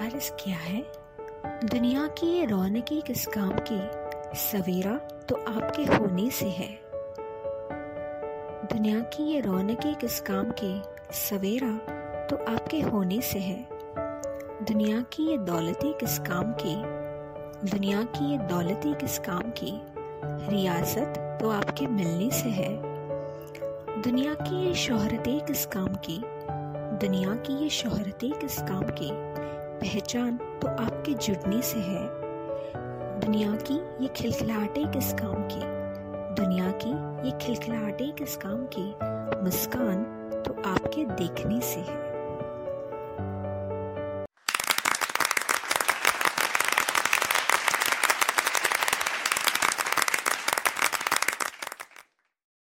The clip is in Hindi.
अर्ज़ किया है, दुनिया की ये रौनकी किस काम की? सवेरा तो आपके होने से है। दुनिया की ये रौनकी किस काम की? सवेरा तो आपके होने से है। दुनिया की ये दौलती किस काम की? दुनिया की ये दौलती किस काम की? रियासत तो आपके मिलने से है। दुनिया की ये शोहरतें किस काम की? दुनिया की ये शोहरतें किस काम की? पहचान तो आपके जुड़ने से है। दुनिया की ये खिलखिलाहटें किस काम की? दुनिया की ये खिलखिलाहटें किस काम की? मुस्कान तो आपके देखने से है।